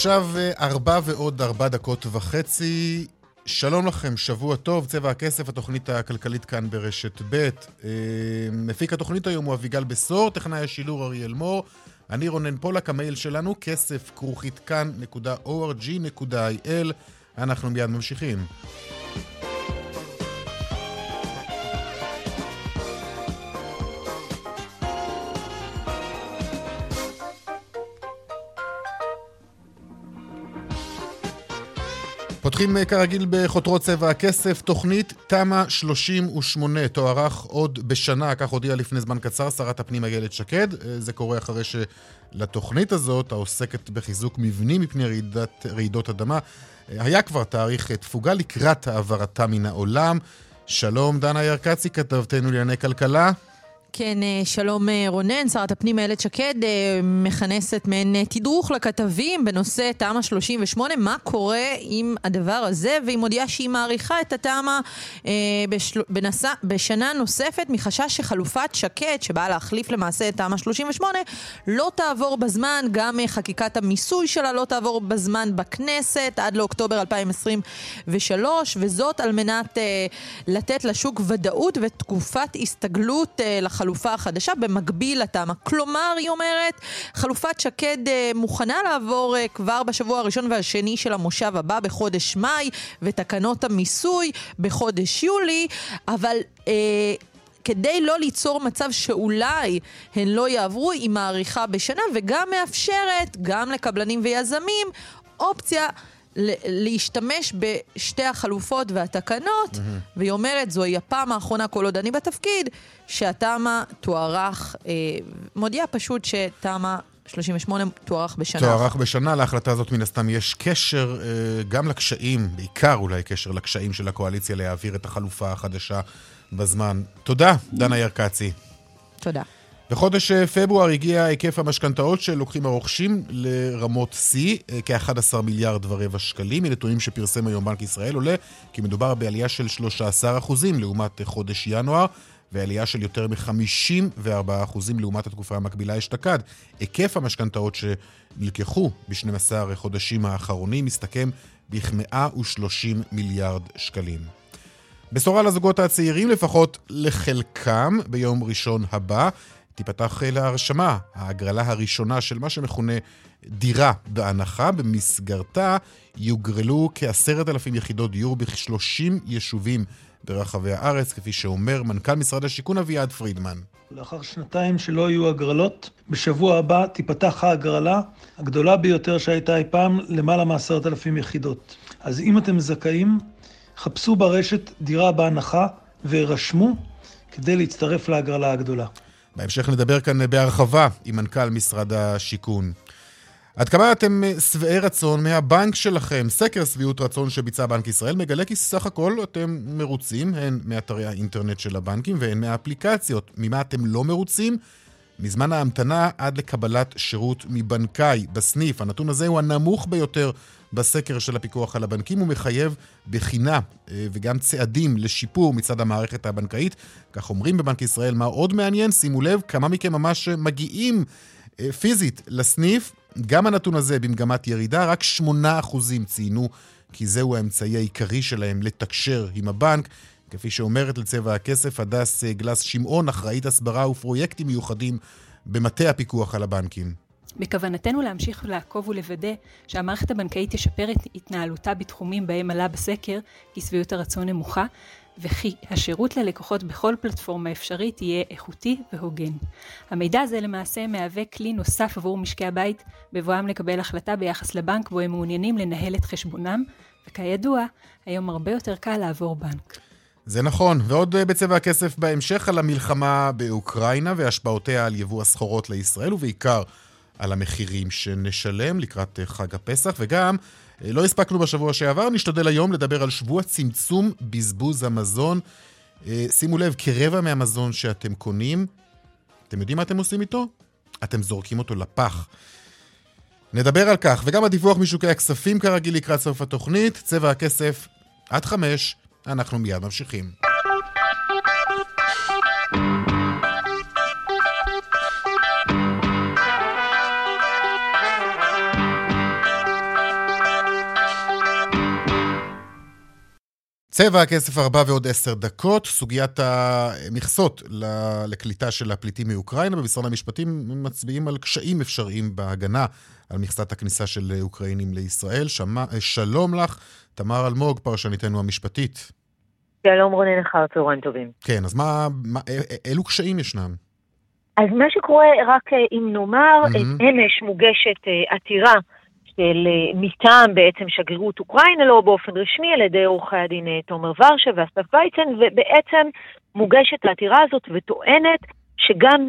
עכשיו אה, ארבע ועוד ארבע דקות וחצי. שלום לכם, שבוע טוב, צבע הכסף, התוכנית הכלכלית כאן ברשת ב'. אה, מפיק התוכנית היום הוא אביגל בשור, טכנאי השילור אריאל מור. אני רונן פולק, המייל שלנו, כסף כרוכית כאן.org.il. אנחנו מיד ממשיכים. פותחים אה, כרגיל בחותרות צבע הכסף, תוכנית תמ"א 38 תוארך עוד בשנה, כך הודיעה לפני זמן קצר שרת הפנים איילת שקד. אה, זה קורה אחרי שלתוכנית הזאת, העוסקת בחיזוק מבנים מפני רעידת, רעידות אדמה, אה, היה כבר תאריך תפוגה לקראת העברתה מן העולם. שלום, דנה ירקצי, כתבתנו לענייני כלכלה. כן, אה, שלום אה, רונן, שרת הפנים איילת שקד אה, מכנסת מעין תדרוך לכתבים בנושא תמ"א 38, מה קורה עם הדבר הזה, והיא מודיעה שהיא מעריכה את התמ"א בשל... בשנה נוספת מחשש שחלופת שקד, שבאה להחליף למעשה את תמ"א 38, לא תעבור בזמן, גם חקיקת המיסוי שלה לא תעבור בזמן בכנסת עד לאוקטובר 2023, וזאת על מנת לתת לשוק ודאות ותקופת הסתגלות לחלופת החלופה החדשה במקביל לתמ"א. כלומר, היא אומרת, חלופת שקד אה, מוכנה לעבור אה, כבר בשבוע הראשון והשני של המושב הבא בחודש מאי, ותקנות המיסוי בחודש יולי, אבל... אה, כדי לא ליצור מצב שאולי הן לא יעברו, היא מאריכה בשנה וגם מאפשרת, גם לקבלנים ויזמים, אופציה להשתמש בשתי החלופות והתקנות, mm-hmm. והיא אומרת, זוהי הפעם האחרונה כל עוד אני בתפקיד, שהתמ"א תוארך, אה, מודיעה פשוט שתמ"א 38 תוארך בשנה. תוארך בשנה, להחלטה הזאת מן הסתם יש קשר אה, גם לקשיים, בעיקר אולי קשר לקשיים של הקואליציה להעביר את החלופה החדשה בזמן. תודה, דנה ירקצי. תודה. בחודש אה, פברואר הגיע היקף המשכנתאות שלוקחים הרוכשים לרמות שיא, אה, כ-11 מיליארד ורבע שקלים. מנתונים שפרסם היום בנק ישראל עולה כי מדובר בעלייה של 13% לעומת חודש ינואר, ועלייה של יותר מ-54% לעומת התקופה המקבילה אשתקד. היקף המשכנתאות שנלקחו ב-12 חודשים האחרונים מסתכם בכ-130 מיליארד שקלים. בשורה לזוגות הצעירים, לפחות לחלקם, ביום ראשון הבא. תיפתח להרשמה ההגרלה הראשונה של מה שמכונה דירה בהנחה. במסגרתה יוגרלו כעשרת אלפים יחידות דיור בכ-30 יישובים ברחבי הארץ, כפי שאומר מנכ"ל משרד השיכון אביעד פרידמן. לאחר שנתיים שלא היו הגרלות, בשבוע הבא תיפתח ההגרלה הגדולה ביותר שהייתה אי פעם, למעלה מעשרת אלפים יחידות. אז אם אתם זכאים, חפשו ברשת דירה בהנחה והירשמו כדי להצטרף להגרלה הגדולה. בהמשך נדבר כאן בהרחבה עם מנכ"ל משרד השיכון. עד כמה אתם שבעי רצון מהבנק שלכם? סקר שביעות רצון שביצע בנק ישראל מגלה כי סך הכל אתם מרוצים, הן מאתרי האינטרנט של הבנקים והן מהאפליקציות. ממה אתם לא מרוצים? מזמן ההמתנה עד לקבלת שירות מבנקאי בסניף. הנתון הזה הוא הנמוך ביותר בסקר של הפיקוח על הבנקים. הוא מחייב בחינה אה, וגם צעדים לשיפור מצד המערכת הבנקאית. כך אומרים בבנק ישראל. מה עוד מעניין? שימו לב, כמה מכם ממש מגיעים אה, פיזית לסניף. גם הנתון הזה במגמת ירידה, רק 8% ציינו כי זהו האמצעי העיקרי שלהם לתקשר עם הבנק. כפי שאומרת לצבע הכסף, הדס גלס שמעון, אחראית הסברה ופרויקטים מיוחדים במטה הפיקוח על הבנקים. בכוונתנו להמשיך לעקוב ולוודא שהמערכת הבנקאית תשפר את התנהלותה בתחומים בהם עלה בסקר כי שביעות הרצון נמוכה, וכי השירות ללקוחות בכל פלטפורמה אפשרית יהיה איכותי והוגן. המידע הזה למעשה מהווה כלי נוסף עבור משקי הבית בבואם לקבל החלטה ביחס לבנק בו הם מעוניינים לנהל את חשבונם, וכידוע, היום הרבה יותר קל לעבור בנק. זה נכון, ועוד בצבע הכסף בהמשך על המלחמה באוקראינה והשפעותיה על יבוא הסחורות לישראל, ובעיקר על המחירים שנשלם לקראת חג הפסח, וגם, לא הספקנו בשבוע שעבר, נשתדל היום לדבר על שבוע צמצום בזבוז המזון. שימו לב, כרבע מהמזון שאתם קונים, אתם יודעים מה אתם עושים איתו? אתם זורקים אותו לפח. נדבר על כך, וגם הדיווח משוקי הכספים כרגיל לקראת סוף התוכנית, צבע הכסף עד חמש, אנחנו מיד ממשיכים. צבע הכסף ארבע ועוד עשר דקות. סוגיית המכסות לקליטה של הפליטים מאוקראינה. במשרד המשפטים מצביעים על קשיים אפשריים בהגנה על מכסת הכניסה של אוקראינים לישראל. שמה, שלום לך, תמר אלמוג, פרשניתנו המשפטית. שלום רונן, אחר צהריים טובים. כן, אז מה, מה, אילו קשיים ישנם? אז מה שקורה, רק אם נאמר, mm-hmm. אמש מוגשת עתירה של מטעם בעצם שגרירות אוקראינה, לא באופן רשמי, על ידי עורכי הדין תומר ורשה ואסף וייצן, ובעצם מוגשת העתירה הזאת וטוענת שגם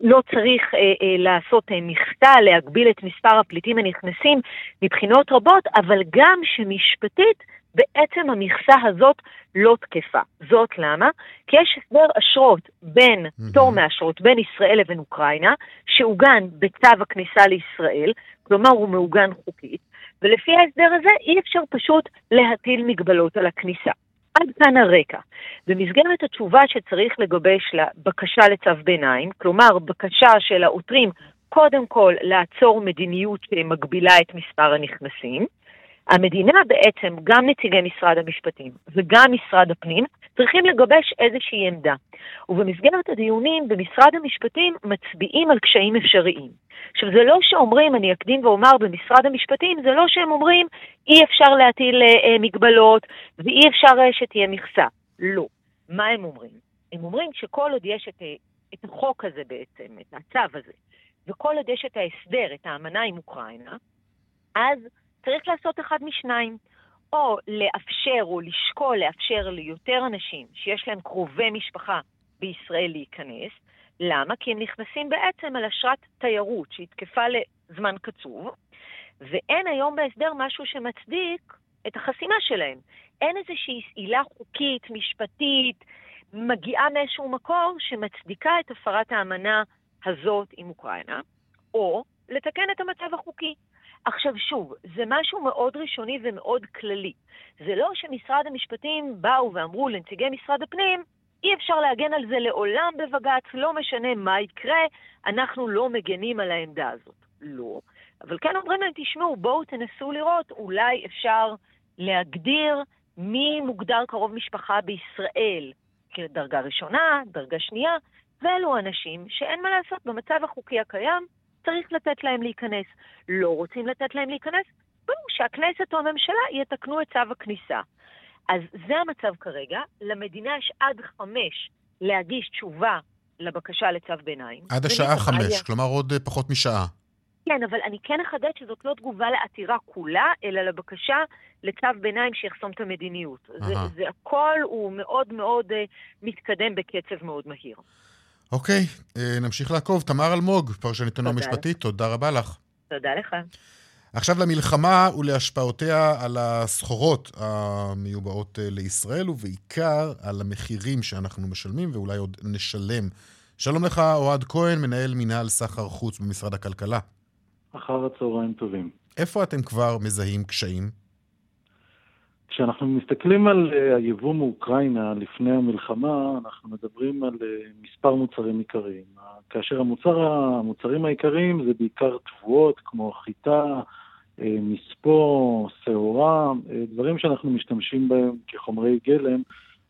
לא צריך אה, אה, לעשות אה, מכסה, להגביל את מספר הפליטים הנכנסים מבחינות רבות, אבל גם שמשפטית בעצם המכסה הזאת לא תקפה. זאת למה? כי יש הסדר אשרות בין, פטור. מאשרות בין ישראל לבין אוקראינה, שעוגן בצו הכניסה לישראל, כלומר הוא מעוגן חוקית, ולפי ההסדר הזה אי אפשר פשוט להטיל מגבלות על הכניסה. עד כאן הרקע. במסגרת התשובה שצריך לגבש לבקשה לצו ביניים, כלומר בקשה של העותרים קודם כל לעצור מדיניות שמגבילה את מספר הנכנסים, המדינה בעצם, גם נציגי משרד המשפטים וגם משרד הפנים, צריכים לגבש איזושהי עמדה. ובמסגרת הדיונים במשרד המשפטים מצביעים על קשיים אפשריים. עכשיו, זה לא שאומרים, אני אקדים ואומר במשרד המשפטים, זה לא שהם אומרים אי אפשר להטיל אה, מגבלות ואי אפשר אה, שתהיה מכסה. לא. מה הם אומרים? הם אומרים שכל עוד יש את, אה, את החוק הזה בעצם, את הצו הזה, וכל עוד יש את ההסדר, את האמנה עם אוקראינה, אז צריך לעשות אחד משניים. או לאפשר או לשקול לאפשר ליותר אנשים שיש להם קרובי משפחה בישראל להיכנס. למה? כי הם נכנסים בעצם על אשרת תיירות שהיא תקפה לזמן קצוב, ואין היום בהסדר משהו שמצדיק את החסימה שלהם. אין איזושהי עילה חוקית, משפטית, מגיעה מאיזשהו מקור שמצדיקה את הפרת האמנה הזאת עם אוקראינה, או לתקן את המצב החוקי. עכשיו שוב, זה משהו מאוד ראשוני ומאוד כללי. זה לא שמשרד המשפטים באו ואמרו לנציגי משרד הפנים, אי אפשר להגן על זה לעולם בבג"ץ, לא משנה מה יקרה, אנחנו לא מגנים על העמדה הזאת. לא. אבל כן אומרים להם, תשמעו, בואו תנסו לראות, אולי אפשר להגדיר מי מוגדר קרוב משפחה בישראל כדרגה ראשונה, דרגה שנייה, ואלו אנשים שאין מה לעשות, במצב החוקי הקיים צריך לתת להם להיכנס. לא רוצים לתת להם להיכנס? ברור שהכנסת או הממשלה יתקנו את צו הכניסה. אז זה המצב כרגע. למדינה יש עד חמש להגיש תשובה לבקשה לצו ביניים. עד השעה חמש, היה... כלומר עוד אה, פחות משעה. כן, אבל אני כן אחדד שזאת לא תגובה לעתירה כולה, אלא לבקשה לצו ביניים שיחסום את המדיניות. זה, זה הכל הוא מאוד מאוד uh, מתקדם בקצב מאוד מהיר. אוקיי, אה, נמשיך לעקוב. תמר אלמוג, פרשניתנו המשפטית, תודה רבה לך. תודה לך. עכשיו למלחמה ולהשפעותיה על הסחורות המיובאות אה, לישראל, ובעיקר על המחירים שאנחנו משלמים ואולי עוד נשלם. שלום לך, אוהד כהן, מנהל מינהל סחר חוץ במשרד הכלכלה. אחר הצהריים טובים. איפה אתם כבר מזהים קשיים? כשאנחנו מסתכלים על אה, היבוא מאוקראינה לפני המלחמה, אנחנו מדברים על אה, מספר מוצרים עיקריים. כאשר המוצר, המוצרים העיקריים זה בעיקר תבואות כמו חיטה, אה, מספוא, שעורה, דברים שאנחנו משתמשים בהם כחומרי גלם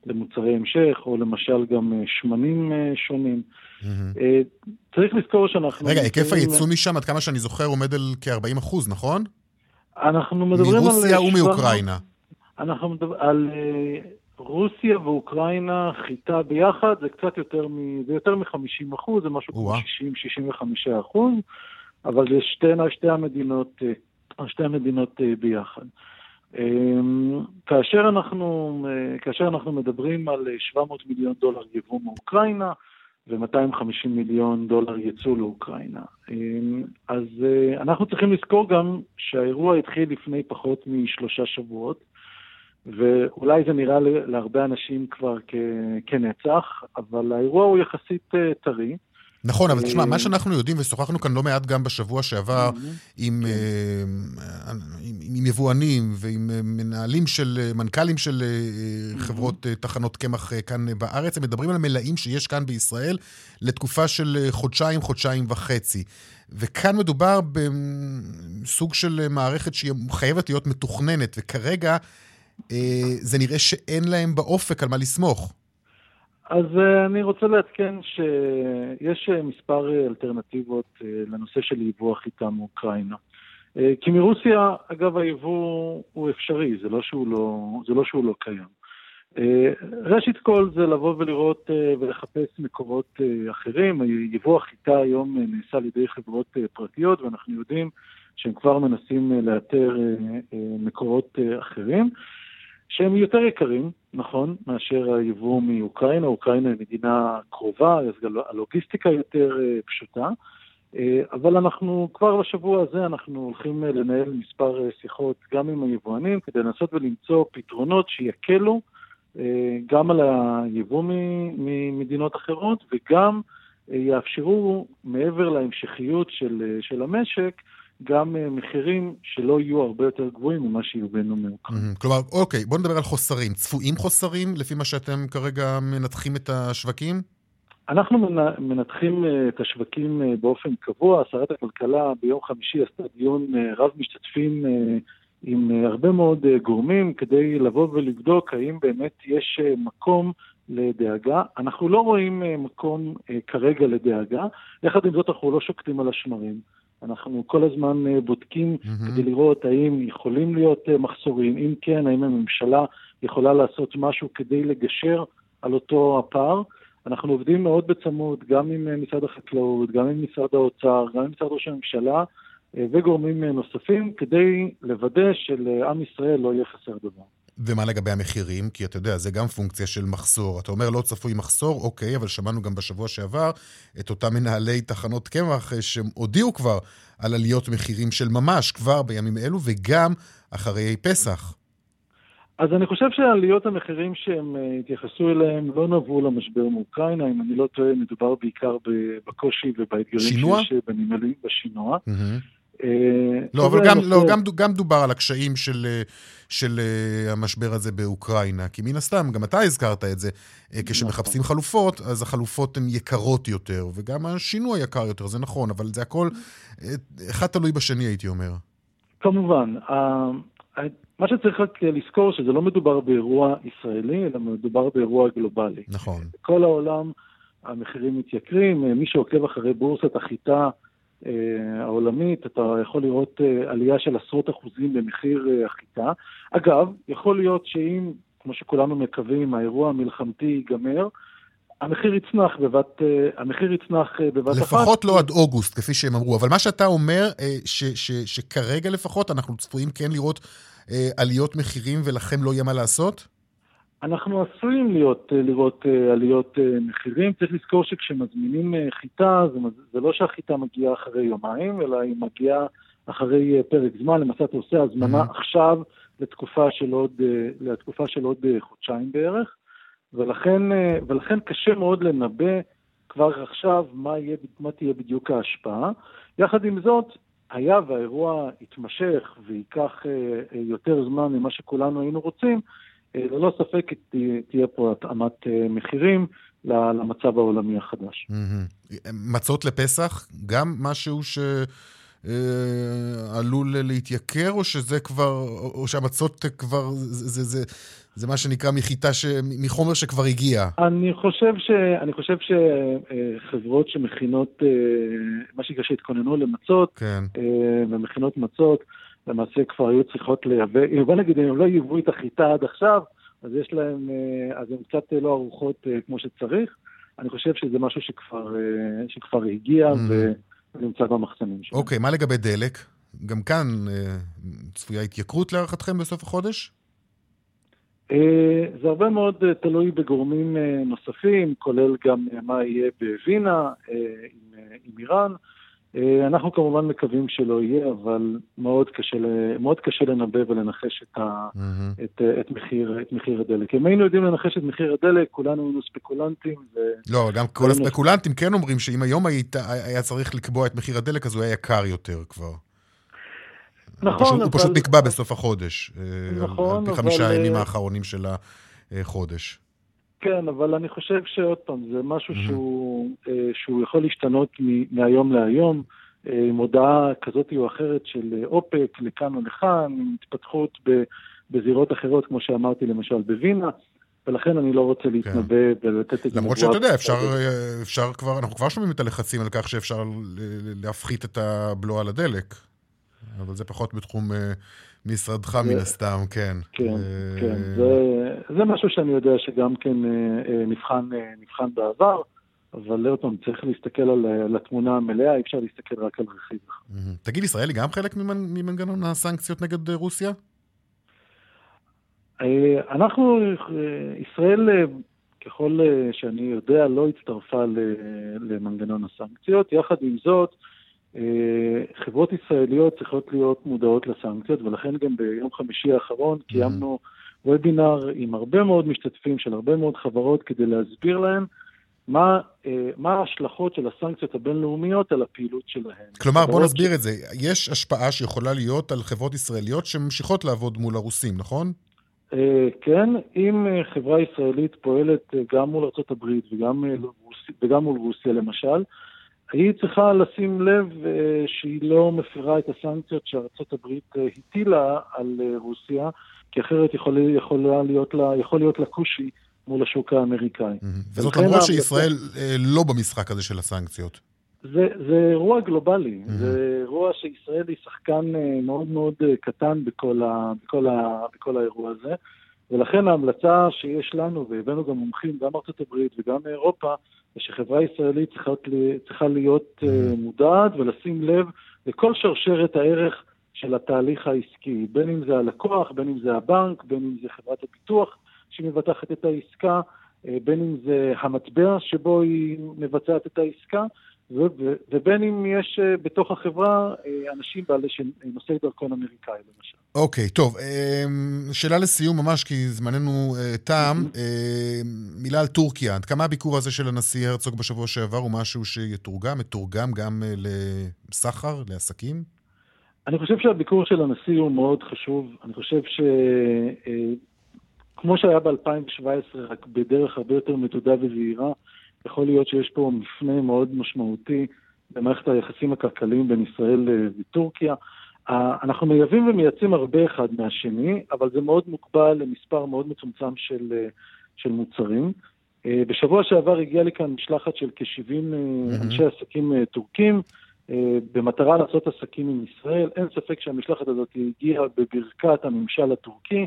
למוצרי המשך, או למשל גם שמנים שונים. Mm-hmm. צריך לזכור שאנחנו... רגע, היקף הייצוא משם, עד כמה שאני זוכר, עומד על כ-40 אחוז, נכון? אנחנו מדברים על... מרוסיה ומאוקראינה. אנחנו מדברים על אה, רוסיה ואוקראינה, חיטה ביחד, זה קצת יותר, מ, זה יותר מ-50 אחוז, זה משהו כמו 60-65 אחוז, אבל זה שתי, שתי המדינות, אה, שתי המדינות אה, ביחד. כאשר אנחנו, כאשר אנחנו מדברים על 700 מיליון דולר יבוא מאוקראינה, ו-250 מיליון דולר יצוא לאוקראינה. אז אנחנו צריכים לזכור גם שהאירוע התחיל לפני פחות משלושה שבועות, ואולי זה נראה להרבה אנשים כבר כנצח, אבל האירוע הוא יחסית טרי. נכון, אבל תשמע, מה שאנחנו יודעים, ושוחחנו כאן לא מעט גם בשבוע שעבר עם, כן. עם, עם יבואנים ועם מנהלים של, מנכ"לים של חברות תחנות קמח כאן בארץ, הם מדברים על המלאים שיש כאן בישראל לתקופה של חודשיים, חודשיים וחצי. וכאן מדובר בסוג של מערכת שהיא חייבת להיות מתוכננת, וכרגע זה נראה שאין להם באופק על מה לסמוך. אז uh, אני רוצה לעדכן שיש uh, מספר אלטרנטיבות לנושא של יבוא החיטה מאוקראינה. כי מרוסיה, אגב, היבוא הוא אפשרי, זה לא שהוא לא, זה לא, שהוא לא קיים. ראשית כל זה לבוא ולראות ולחפש מקורות אחרים. יבוא החיטה היום נעשה על ידי חברות פרטיות, ואנחנו יודעים שהם כבר מנסים לאתר מקורות אחרים. שהם יותר יקרים, נכון, מאשר היבוא מאוקראינה. אוקראינה היא מדינה קרובה, אז הלוגיסטיקה יותר אה, פשוטה. אה, אבל אנחנו, כבר בשבוע הזה אנחנו הולכים אה, לנהל מספר שיחות גם עם היבואנים כדי לנסות ולמצוא פתרונות שיקלו גם על היבוא ממדינות אחרות וגם יאפשרו, מעבר להמשכיות של, של המשק, גם אה, מחירים שלא יהיו הרבה יותר גבוהים ממה שיהיו בינו מאוקראינה. כלומר, אוקיי, בואו נדבר על חוסרים. צפויים חוסרים לפי מה שאתם כרגע מנתחים את השווקים? אנחנו מנתחים אה, את השווקים אה, באופן קבוע. שרת הכלכלה ביום חמישי עשתה דיון רב משתתפים עם הרבה מאוד גורמים כדי לבוא ולבדוק האם באמת יש מקום לדאגה. אנחנו לא רואים מקום כרגע לדאגה. יחד עם זאת אנחנו לא שוקטים על השמרים. אנחנו כל הזמן אה, בודקים mm-hmm. כדי לראות האם יכולים להיות אה, מחסורים, אם כן, האם הממשלה יכולה לעשות משהו כדי לגשר על אותו הפער. אנחנו עובדים מאוד בצמוד, גם עם אה, משרד החקלאות, גם עם משרד האוצר, גם עם משרד ראש הממשלה וגורמים נוספים, כדי לוודא שלעם ישראל לא יהיה חסר דבר. ומה לגבי המחירים? כי אתה יודע, זה גם פונקציה של מחסור. אתה אומר לא צפוי מחסור, אוקיי, אבל שמענו גם בשבוע שעבר את אותם מנהלי תחנות קמח אה, שהודיעו כבר על עליות מחירים של ממש כבר בימים אלו, וגם אחרי פסח. אז אני חושב שעליות המחירים שהם אה, התייחסו אליהם לא נבעו למשבר מאוקראינה, אם אני לא טועה, מדובר בעיקר בקושי ובאתגרים שיש בנמלים בשינוע. Mm-hmm. אה, לא, אבל גם, לא, גם, גם דובר על הקשיים של, אה, של אה, המשבר הזה באוקראינה, כי מן הסתם, גם אתה הזכרת את זה, כשמחפשים נכון. חלופות, אז החלופות הן יקרות יותר, וגם השינוי יקר יותר, זה נכון, אבל זה הכל, אחד תלוי בשני, הייתי אומר. כמובן. מה שצריך רק לזכור, שזה לא מדובר באירוע ישראלי, אלא מדובר באירוע גלובלי. נכון. בכל העולם המחירים מתייקרים, מי שעוקב אחרי בורסת החיטה, העולמית, אתה יכול לראות אה, עלייה של עשרות אחוזים במחיר אה, החיטה. אגב, יכול להיות שאם, כמו שכולנו מקווים, האירוע המלחמתי ייגמר, המחיר יצנח בבת, המחיר יצנח בבת אחת. לפחות לא עד אוגוסט, כפי שהם אמרו. אבל מה שאתה אומר, ש, ש, שכרגע לפחות אנחנו צפויים כן לראות עליות מחירים ולכם לא יהיה מה לעשות? אנחנו עשויים להיות, אה, לראות אה, עליות אה, מחירים. צריך לזכור שכשמזמינים חיטה, זה, זה לא שהחיטה מגיעה אחרי יומיים, אלא היא מגיעה אחרי פרק זמן. למעשה אתה עושה הזמנה mm-hmm. עכשיו לתקופה של, עוד, לתקופה של עוד חודשיים בערך, ולכן, ולכן קשה מאוד לנבא כבר עכשיו מה, יהיה, מה תהיה בדיוק ההשפעה. יחד עם זאת, היה והאירוע יתמשך וייקח יותר זמן ממה שכולנו היינו רוצים, ללא ספק תהיה פה התאמת אה, מחירים למצב העולמי החדש. מצות לפסח, גם משהו ש... אה, עלול להתייקר, או שזה כבר, או שהמצות כבר, זה, זה, זה, זה מה שנקרא מחיטה, ש, מחומר שכבר הגיע? אני חושב, ש, אני חושב שחברות שמכינות, מה שנקרא שהתכוננו למצות, כן. ומכינות מצות, למעשה כבר היו צריכות לייבא, בוא נגיד, אם הם לא ייבאו את החיטה עד עכשיו, אז יש להם, אה, אז הן קצת לא ערוכות אה, כמו שצריך. אני חושב שזה משהו שכבר, אה, שכבר הגיע mm. ונמצא במחסנים שלהם. אוקיי, okay, מה לגבי דלק? גם כאן צפויה התייקרות להערכתכם בסוף החודש? זה הרבה מאוד תלוי בגורמים נוספים, כולל גם מה יהיה בווינה עם, עם איראן. אנחנו כמובן מקווים שלא יהיה, אבל מאוד קשה, מאוד קשה לנבא ולנחש את, ה, mm-hmm. את, את, מחיר, את מחיר הדלק. אם היינו יודעים לנחש את מחיר הדלק, כולנו היינו ספקולנטים. ו... לא, גם כל הספקולנטים כן אומרים שאם היום היית, היה צריך לקבוע את מחיר הדלק, אז הוא היה יקר יותר כבר. נכון, פשוט, אבל... הוא פשוט נקבע בסוף החודש. נכון, על פי חמישה. הימים האחרונים של החודש. כן, אבל אני חושב שעוד פעם, זה משהו mm-hmm. שהוא, שהוא יכול להשתנות מהיום להיום, עם הודעה כזאת או אחרת של אופק לכאן או לכאן, עם התפתחות בזירות אחרות, כמו שאמרתי למשל בווינה. ולכן אני לא רוצה להתנבא כן. ולתת את זה. למרות שאתה יודע, אפשר, אפשר כבר, אנחנו כבר שומעים את הלחצים על כך שאפשר להפחית את הבלו על הדלק. אבל זה פחות בתחום אה, משרדך מן הסתם, כן. כן, אה, כן. זה משהו שאני יודע שגם כן אה, נבחן בעבר. אבל עוד פעם, צריך להסתכל על, התמונה המלאה, אי אפשר להסתכל רק על רכיב. תגיד, ישראל היא גם חלק ממנגנון הסנקציות נגד רוסיה? אנחנו, ישראל, ככל שאני יודע, לא הצטרפה למנגנון הסנקציות. יחד עם זאת, אה, חברות ישראליות צריכות להיות מודעות לסנקציות, ולכן גם ביום חמישי האחרון mm-hmm. קיימנו וובינר עם הרבה מאוד משתתפים של הרבה מאוד חברות כדי להסביר להם מה, אה, מה ההשלכות של הסנקציות הבינלאומיות על הפעילות שלהן. כלומר, בוא נסביר ש... את זה. יש השפעה שיכולה להיות על חברות ישראליות שממשיכות לעבוד מול הרוסים, נכון? אה, כן, אם חברה ישראלית פועלת גם מול ארה"ב וגם, וגם מול רוסיה למשל, היא צריכה לשים לב אה, שהיא לא מפירה את הסנקציות שארצות הברית אה, הטילה על אה, רוסיה, כי אחרת יכול, יכול, להיות, לה, יכול להיות לה קושי מול השוק האמריקאי. וזאת למרות שישראל לא במשחק הזה של הסנקציות. זה, זה אירוע גלובלי, mm-hmm. זה אירוע שישראל היא שחקן מאוד מאוד קטן בכל, ה, בכל, ה, בכל האירוע הזה, ולכן ההמלצה שיש לנו, והבאנו גם מומחים, גם ארצות הברית וגם מאירופה, ושחברה ישראלית צריכה, צריכה להיות mm-hmm. מודעת ולשים לב לכל שרשרת הערך של התהליך העסקי, בין אם זה הלקוח, בין אם זה הבנק, בין אם זה חברת הביטוח שמבטחת את העסקה, אה, בין אם זה המטבע שבו היא מבצעת את העסקה, ובין אם יש אה, בתוך החברה אה, אנשים בעלי נושאי דרכון אמריקאי למשל. אוקיי, okay, טוב, שאלה לסיום ממש, כי זמננו תם. אמ, מילה על טורקיה. עד כמה הביקור הזה של הנשיא הרצוג בשבוע שעבר הוא משהו שיתורגם, מתורגם גם לסחר, לעסקים? אני חושב שהביקור של הנשיא הוא מאוד חשוב. אני חושב ש... כמו שהיה ב-2017, רק בדרך הרבה יותר מדודה וזהירה, יכול להיות שיש פה מפנה מאוד משמעותי במערכת היחסים הכלכליים בין ישראל אה, וטורקיה. אנחנו מייבאים ומייצאים הרבה אחד מהשני, אבל זה מאוד מוגבל למספר מאוד מצומצם של, אה, של מוצרים. אה, בשבוע שעבר הגיעה לכאן משלחת של כ-70 mm-hmm. אנשי עסקים טורקים, במטרה לעשות עסקים עם ישראל. אין ספק שהמשלחת הזאת הגיעה בברכת הממשל הטורקי.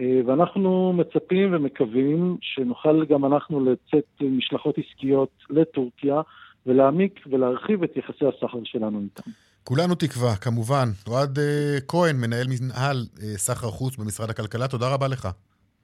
אה, ואנחנו מצפים ומקווים שנוכל גם אנחנו לצאת משלחות עסקיות לטורקיה ולהעמיק ולהרחיב את יחסי הסחר שלנו איתם. כולנו תקווה, כמובן. אוהד uh, כהן, מנהל מנהל uh, סחר חוץ במשרד הכלכלה, תודה רבה לך.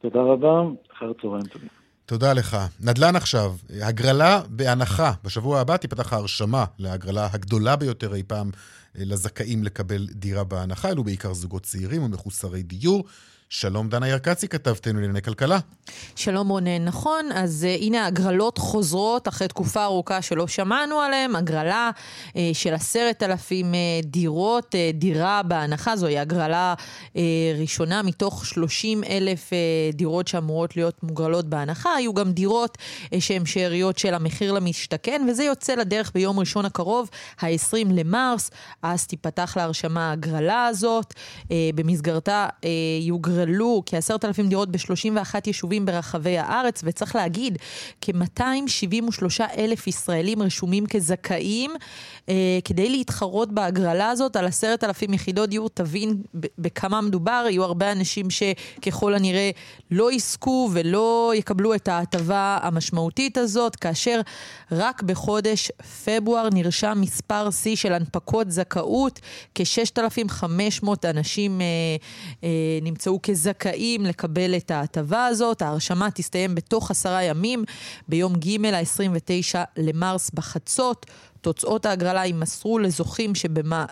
תודה רבה, אחר צהריים טובים. תודה לך. נדל"ן עכשיו, הגרלה בהנחה. בשבוע הבא תיפתח ההרשמה להגרלה הגדולה ביותר אי פעם לזכאים לקבל דירה בהנחה. אלו בעיקר זוגות צעירים ומחוסרי דיור. שלום דנה ירקצי, כתבתנו לענייני כלכלה. שלום רונן, נכון, אז uh, הנה הגרלות חוזרות אחרי תקופה ארוכה שלא שמענו עליהן, הגרלה uh, של עשרת אלפים uh, דירות, uh, דירה בהנחה, זוהי הגרלה uh, ראשונה מתוך שלושים אלף uh, דירות שאמורות להיות מוגרלות בהנחה, היו גם דירות uh, שהן שאריות של המחיר למשתכן, וזה יוצא לדרך ביום ראשון הקרוב, ה-20 למרס, אז תיפתח להרשמה ההגרלה הזאת, uh, במסגרתה uh, יוגרלו יוגרלו כ-10,000 דירות ב-31 יישובים ברחבי הארץ, וצריך להגיד, כ-273 אלף ישראלים רשומים כזכאים אה, כדי להתחרות בהגרלה הזאת על 10,000 יחידות דיור. תבין בכמה מדובר, יהיו הרבה אנשים שככל הנראה לא יזכו ולא יקבלו את ההטבה המשמעותית הזאת, כאשר רק בחודש פברואר נרשם מספר שיא של הנפקות זכאות, כ-6,500 אנשים אה, אה, נמצאו כזכאים לקבל את ההטבה הזאת. ההרשמה תסתיים בתוך עשרה ימים, ביום ג' ה-29 למרס בחצות. תוצאות ההגרלה יימסרו לזוכים שבמה,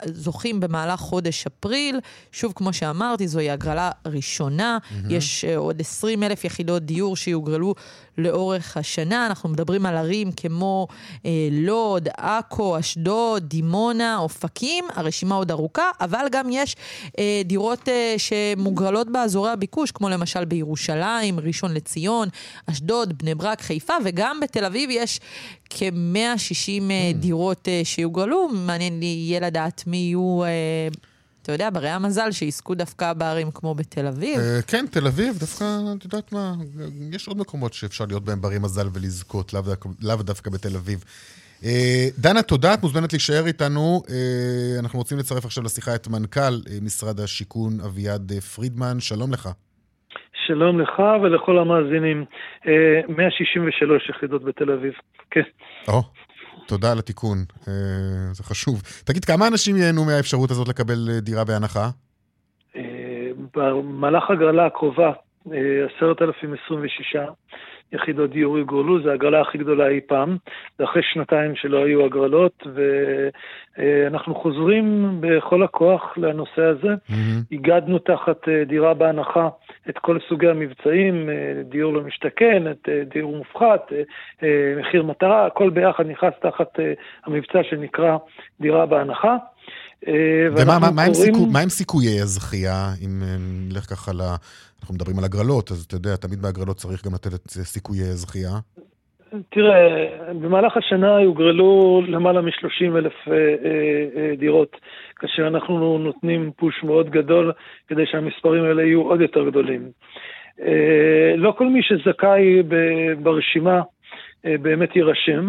במהלך חודש אפריל. שוב, כמו שאמרתי, זוהי הגרלה ראשונה. Mm-hmm. יש uh, עוד 20 אלף יחידות דיור שיוגרלו לאורך השנה. אנחנו מדברים על ערים כמו uh, לוד, עכו, אשדוד, דימונה, אופקים. הרשימה עוד ארוכה, אבל גם יש uh, דירות uh, שמוגרלות באזורי הביקוש, כמו למשל בירושלים, ראשון לציון, אשדוד, בני ברק, חיפה, וגם בתל אביב יש כ-160 mm. דירות uh, שיוגרלו. מעניין לי יהיה לדעת מי יהיו... אתה יודע, ברי המזל שיזכו דווקא בערים כמו בתל אביב. Uh, כן, תל אביב, דווקא, את יודעת מה, יש עוד מקומות שאפשר להיות בהם ברי מזל ולזכות, לאו דווקא, בתל אביב. Uh, דנה, תודה, את מוזמנת להישאר איתנו. Uh, אנחנו רוצים לצרף עכשיו לשיחה את מנכ"ל משרד השיכון אביעד פרידמן, שלום לך. שלום לך ולכל המאזינים. 163 יחידות בתל אביב, כן. או, תודה על התיקון, אה, זה חשוב. תגיד, כמה אנשים ייהנו מהאפשרות הזאת לקבל אה, דירה בהנחה? אה, במהלך הגרלה הקרובה, 10,026 יחידות דיור יגורלו, זו ההגרלה הכי גדולה אי פעם. זה אחרי שנתיים שלא היו הגרלות, ואנחנו חוזרים בכל הכוח לנושא הזה. Mm-hmm. הגדנו תחת אה, דירה בהנחה את כל סוגי המבצעים, אה, דיור למשתכן, את אה, דיור מופחת, מחיר מטרה, הכל ביחד נכנס תחת המבצע שנקרא דירה בהנחה. ומה מה, מה, קוראים... סיכו, מה הם סיכויי הזכייה, אם נלך ככה ל... אנחנו מדברים על הגרלות, אז אתה יודע, תמיד בהגרלות צריך גם לתת את סיכויי הזכייה. תראה, במהלך השנה יוגרלו למעלה מ-30 אלף אה, אה, אה, דירות, כאשר אנחנו נותנים פוש מאוד גדול כדי שהמספרים האלה יהיו עוד יותר גדולים. אה, לא כל מי שזכאי ברשימה אה, באמת יירשם.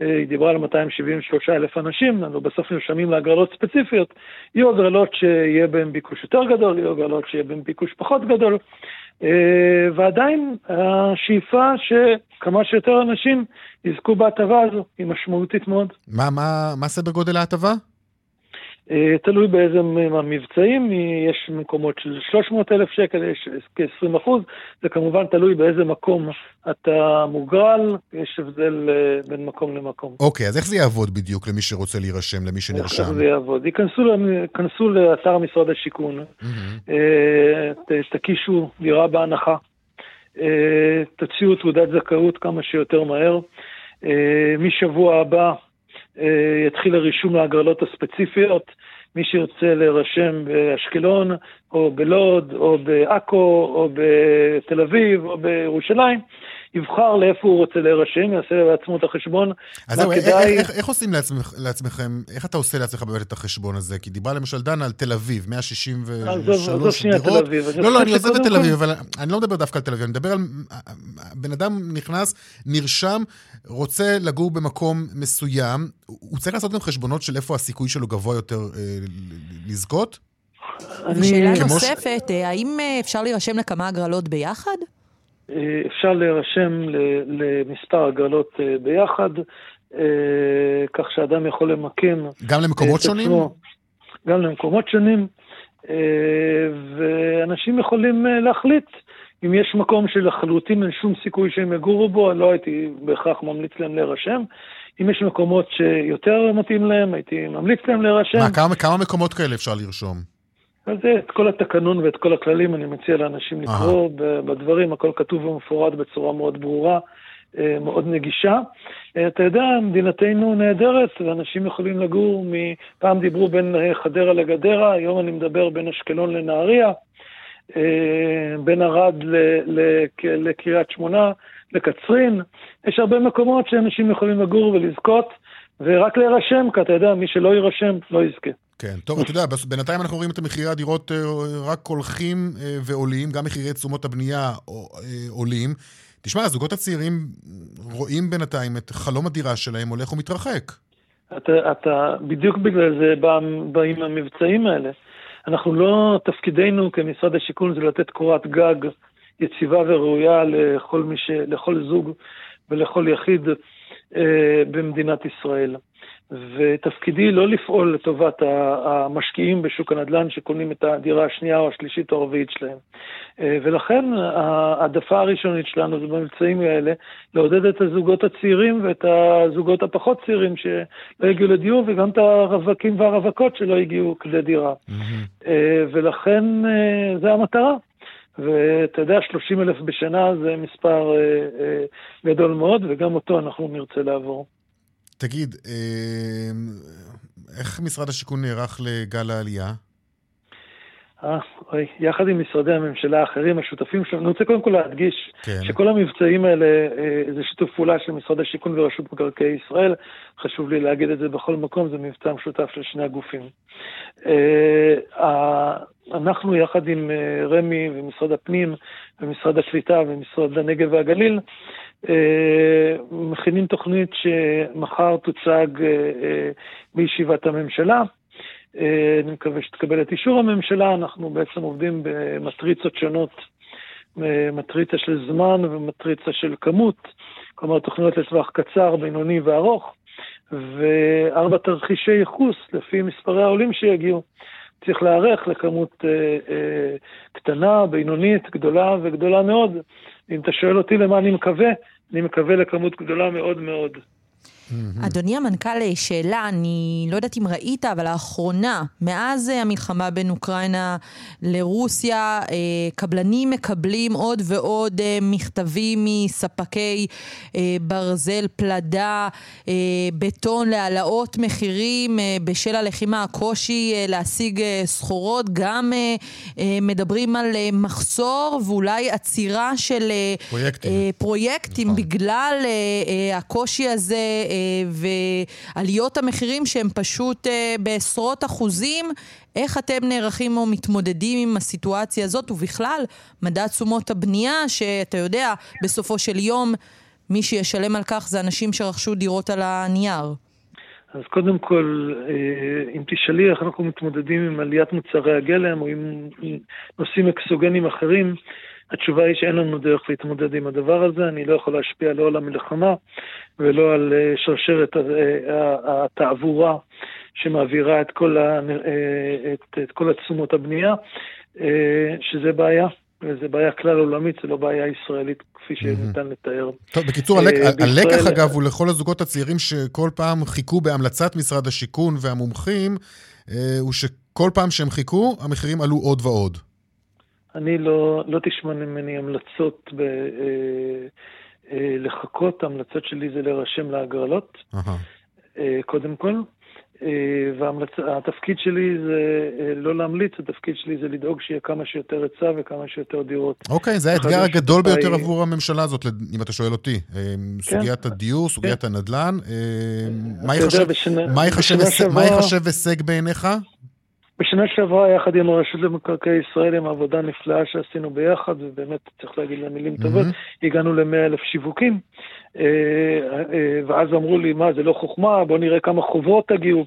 היא דיברה על 273 אלף אנשים, אנחנו בסוף נרשמים להגרלות ספציפיות. יהיו הגרלות שיהיה בהן ביקוש יותר גדול, יהיו הגרלות שיהיה בהן ביקוש פחות גדול, אה, ועדיין השאיפה שכמה שיותר אנשים יזכו בהטבה הזו היא משמעותית מאוד. מה, מה, מה סדר גודל ההטבה? אה, תלוי באיזה מבצעים, יש מקומות של 300 אלף שקל, יש כ-20 אחוז, זה כמובן תלוי באיזה מקום אתה מוגרל, יש הבדל אה, בין מקום למקום. אוקיי, אז איך זה יעבוד בדיוק למי שרוצה להירשם, למי שנרשם? איך זה יעבוד? ייכנסו לאתר משרד השיכון, mm-hmm. תקישו דירה בהנחה, תוציאו תעודת זכאות כמה שיותר מהר. משבוע הבא אה, יתחיל הרישום להגרלות הספציפיות. מי שירצה להירשם באשקלון, או בלוד, או בעכו, או בתל אביב, או בירושלים, יבחר לאיפה הוא רוצה להירשם, יעשה לעצמו את החשבון. אז זהו, כדאי... איך, איך, איך עושים לעצמך, לעצמכם, איך אתה עושה לעצמך באמת את החשבון הזה? כי דיברה למשל דנה על תל אביב, 163 דירות. לא, לא, אני עוזב את תל אביב, אבל אני לא מדבר דווקא על תל אביב, אני מדבר על בן אדם נכנס, נרשם, רוצה לגור במקום מסוים, הוא צריך לעשות גם חשבונות של איפה הסיכוי שלו גבוה יותר אה, לזכות? ושאלה נוספת. אה, האם אה, אפשר להירשם לכמה הגרלות ביחד? אה, אפשר להירשם למספר הגרלות ביחד, כך שאדם יכול למקם... גם למקומות שונים? גם למקומות שונים, ואנשים יכולים להחליט. אם יש מקום שלחלוטין אין שום סיכוי שהם יגורו בו, לא הייתי בהכרח ממליץ להם להירשם. אם יש מקומות שיותר מתאים להם, הייתי ממליץ להם להירשם. מה, כמה, כמה מקומות כאלה אפשר לרשום? אז את כל התקנון ואת כל הכללים אני מציע לאנשים לקרוא בדברים, הכל כתוב ומפורט בצורה מאוד ברורה, אה, מאוד נגישה. אה, אתה יודע, מדינתנו נהדרת, ואנשים יכולים לגור, פעם דיברו בין אה, חדרה לגדרה, היום אני מדבר בין אשקלון לנהריה, בין ערד לקריית שמונה, לקצרין. יש הרבה מקומות שאנשים יכולים לגור ולזכות. ורק להירשם, כי אתה יודע, מי שלא יירשם לא יזכה. כן, טוב, אתה יודע, בינתיים אנחנו רואים את מחירי הדירות אה, רק הולכים אה, ועולים, גם מחירי תשומות הבנייה עולים. תשמע, הזוגות הצעירים רואים בינתיים את חלום הדירה שלהם הולך ומתרחק. אתה, אתה בדיוק בגלל זה בא, באים המבצעים האלה. אנחנו לא, תפקידנו כמשרד השיכון זה לתת קורת גג יציבה וראויה לכל, ש, לכל זוג ולכל יחיד אה, במדינת ישראל. ותפקידי לא לפעול לטובת המשקיעים בשוק הנדל"ן שקונים את הדירה השנייה או השלישית או הרביעית שלהם. אה, ולכן העדפה הראשונית שלנו זה במבצעים האלה לעודד את הזוגות הצעירים ואת הזוגות הפחות צעירים שלא הגיעו לדיור וגם את הרווקים והרווקות שלא הגיעו כדי דירה. Mm-hmm. ולכן אה, זה המטרה. ואתה יודע, 30 אלף בשנה זה מספר גדול מאוד, וגם אותו אנחנו נרצה לעבור. תגיד, אה, איך משרד השיכון נערך לגל העלייה? אה, אוי, יחד עם משרדי הממשלה האחרים, השותפים שלנו, אני רוצה קודם כל להדגיש כן. שכל המבצעים האלה אה, זה שיתוף פעולה של משרד השיכון ורשות מקרקעי ישראל, חשוב לי להגיד את זה בכל מקום, זה מבצע משותף של שני הגופים. אה, אנחנו יחד עם רמ"י ומשרד הפנים ומשרד הקליטה ומשרד הנגב והגליל, מכינים תוכנית שמחר תוצג בישיבת הממשלה. אני מקווה שתקבל את אישור הממשלה, אנחנו בעצם עובדים במטריצות שונות, מטריצה של זמן ומטריצה של כמות, כלומר תוכניות לטווח קצר, בינוני וארוך, וארבע תרחישי ייחוס לפי מספרי העולים שיגיעו. צריך להיערך לכמות אה, אה, קטנה, בינונית, גדולה וגדולה מאוד. אם אתה שואל אותי למה אני מקווה, אני מקווה לכמות גדולה מאוד מאוד. Mm-hmm. אדוני המנכ"ל, שאלה, אני לא יודעת אם ראית, אבל לאחרונה, מאז אה, המלחמה בין אוקראינה לרוסיה, אה, קבלנים מקבלים עוד ועוד אה, מכתבים מספקי ברזל, פלדה, בטון להעלאות מחירים בשל הלחימה, הקושי להשיג סחורות. גם מדברים על מחסור ואולי עצירה של פרויקטים, פרויקטים נכון. בגלל הקושי הזה. ועליות המחירים שהם פשוט אה, בעשרות אחוזים. איך אתם נערכים או מתמודדים עם הסיטואציה הזאת, ובכלל, מדד תשומות הבנייה, שאתה יודע, בסופו של יום, מי שישלם על כך זה אנשים שרכשו דירות על הנייר. אז קודם כל, אה, אם תשאלי איך אנחנו מתמודדים עם עליית מוצרי הגלם או עם נושאים אקסוגנים אחרים, התשובה היא שאין לנו דרך להתמודד עם הדבר הזה, אני לא יכול להשפיע לא על המלחמה ולא על אה, שרשרת אה, התעבורה שמעבירה את כל, ה, אה, את, את כל התשומות הבנייה, שזה בעיה. וזו בעיה כלל עולמית, זו לא בעיה ישראלית כפי שניתן לתאר. טוב, בקיצור, הלקח אגב הוא לכל הזוגות הצעירים שכל פעם חיכו בהמלצת משרד השיכון והמומחים, הוא שכל פעם שהם חיכו, המחירים עלו עוד ועוד. אני לא, לא תשמע ממני המלצות ב, אה, אה, לחכות, ההמלצות שלי זה להירשם להגרלות, אה, קודם כל. אה, והתפקיד שלי זה אה, לא להמליץ, התפקיד שלי זה לדאוג שיהיה כמה שיותר היצע וכמה שיותר דירות. אוקיי, זה האתגר הגדול ביותר עבור הממשלה הזאת, אם אתה שואל אותי. אה, כן. סוגיית הדיור, סוגיית כן. הנדל"ן. מה ייחשב הישג בעיניך? בשנה שעברה, יחד עם הרשות למקרקעי ישראל, עם העבודה הנפלאה שעשינו ביחד, ובאמת צריך להגיד לה מילים טובות, mm-hmm. הגענו ל-100 אלף שיווקים. אה, אה, ואז אמרו לי, מה, זה לא חוכמה, בוא נראה כמה חובות תגיעו.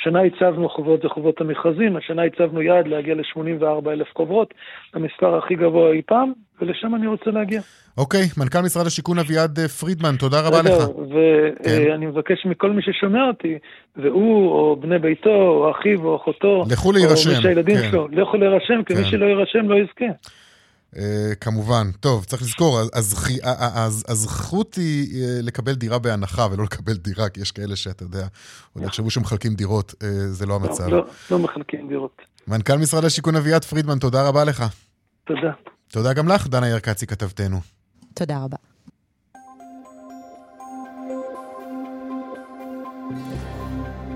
השנה הצבנו חובות, זה חובות המכרזים, השנה הצבנו יעד להגיע ל-84 אלף חובות, המספר הכי גבוה אי פעם, ולשם אני רוצה להגיע. אוקיי, מנכ"ל משרד השיכון אביעד אה, פרידמן, תודה רבה לך. ואני כן. מבקש מכל מי ששומע אותי, והוא, או בני ביתו, או אחיו, או אחותו, לכו להירשם. או מי שהילדים כן. שלו, לכו להירשם, כי מי כן. שלא יירשם לא יזכה. Uh, כמובן. טוב, צריך לזכור, הזכות היא uh, לקבל דירה בהנחה ולא לקבל דירה, כי יש כאלה שאתה יודע, עוד יחשבו שמחלקים דירות, uh, זה לא המצב. לא, לא, לא מחלקים דירות. מנכ"ל משרד השיכון אביעד פרידמן, תודה רבה לך. תודה. תודה גם לך, דנה ירקצי, כתבתנו. תודה רבה.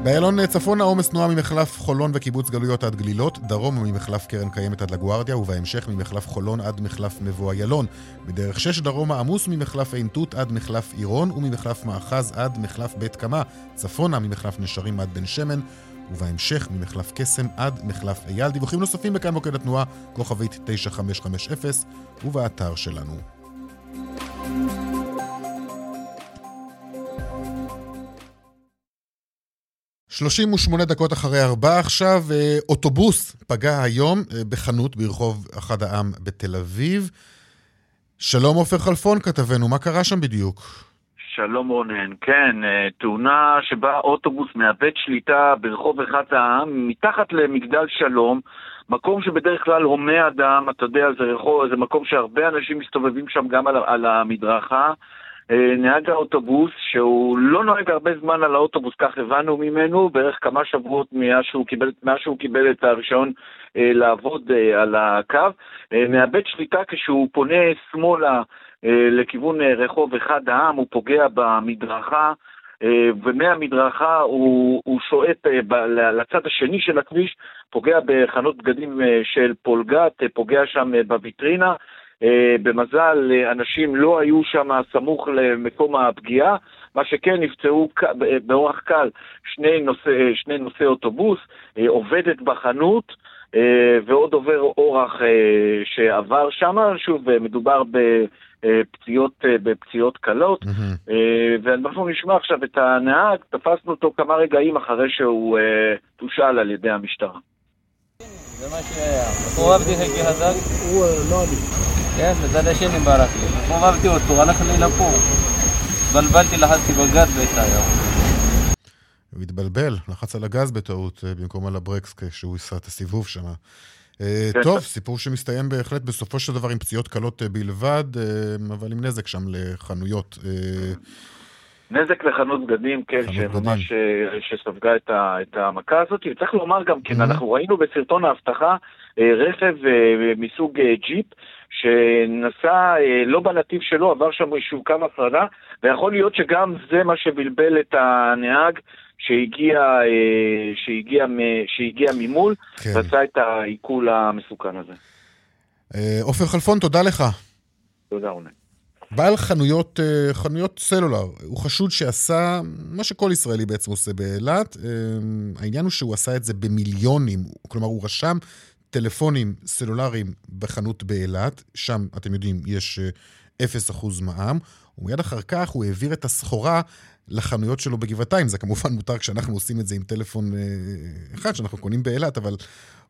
באיילון צפון העומס תנועה ממחלף חולון וקיבוץ גלויות עד גלילות, דרום ממחלף קרן קיימת עד לגוארדיה, ובהמשך ממחלף חולון עד מחלף מבוא איילון. בדרך 6 דרומה עמוס ממחלף עין תות עד מחלף עירון, וממחלף מאחז עד מחלף בית קמה, צפונה ממחלף נשרים עד בן שמן, ובהמשך ממחלף קסם עד מחלף אייל. דיווחים נוספים בכאן מוקד התנועה, כוכבית 9550, ובאתר שלנו. 38 דקות אחרי ארבע עכשיו, אה, אוטובוס פגע היום אה, בחנות ברחוב אחד העם בתל אביב. שלום עופר חלפון כתבנו, מה קרה שם בדיוק? שלום רונן, כן, אה, תאונה שבה אוטובוס מאבד שליטה ברחוב אחד העם, מתחת למגדל שלום, מקום שבדרך כלל הומה אדם, אתה יודע, זה רחוב, זה מקום שהרבה אנשים מסתובבים שם גם על, על המדרכה. אה, נהג האוטובוס, שהוא לא נוהג הרבה זמן על האוטובוס, כך הבנו ממנו, בערך כמה שבועות מאז שהוא קיבל, מאז שהוא קיבל את הרישיון אה, לעבוד אה, על הקו, אה, מאבד שליטה כשהוא פונה שמאלה אה, לכיוון אה, רחוב אחד העם, הוא פוגע במדרכה. אה, ומהמדרכה הוא, הוא שועט אה, לצד השני של הכביש, פוגע בחנות בגדים של פולגת, פוגע שם בוויטרינה, במזל, אה, אנשים לא היו שם סמוך למקום הפגיעה, מה שכן נפצעו באורח קל שני נושאי שני נושא אוטובוס, אה, עובדת בחנות ועוד עובר אורח שעבר שם, שוב, מדובר בפציעות, בפציעות קלות, mm-hmm. ואנחנו נשמע עכשיו את הנהג, תפסנו אותו כמה רגעים אחרי שהוא תושאל על ידי המשטרה. זה מה חזק? הוא לא. כן, בצד השני ברח לי. חובבתי אותו, הלך לי לפה. התבלבלתי, לחצתי בגז היום. הוא התבלבל, לחץ על הגז בטעות אה, במקום על הברקס כשהוא עשה את הסיבוב שם. אה, כן. טוב, סיפור שמסתיים בהחלט בסופו של דבר עם פציעות קלות אה, בלבד, אבל עם נזק שם לחנויות. נזק לחנות בגדים, כן, שממש שספגה את המכה הזאת. וצריך לומר גם כן, אנחנו ראינו בסרטון האבטחה רכב מסוג ג'יפ, שנסע אה, לא בנתיב שלו, עבר שם איזשהו קו הפרדה, ויכול להיות שגם זה מה שבלבל את הנהג שהגיע, אה, שהגיע, שהגיע ממול, כן. ועשה את העיכול המסוכן הזה. אה, עופר חלפון, תודה לך. תודה, רונן. בעל חנויות, חנויות סלולר, הוא חשוד שעשה מה שכל ישראלי בעצם עושה באילת. העניין הוא שהוא עשה את זה במיליונים, כלומר הוא רשם טלפונים סלולריים בחנות באילת, שם, אתם יודעים, יש 0% אה, מע"מ, ומיד אחר כך הוא העביר את הסחורה לחנויות שלו בגבעתיים. זה כמובן מותר כשאנחנו עושים את זה עם טלפון אה, אחד שאנחנו קונים באילת, אבל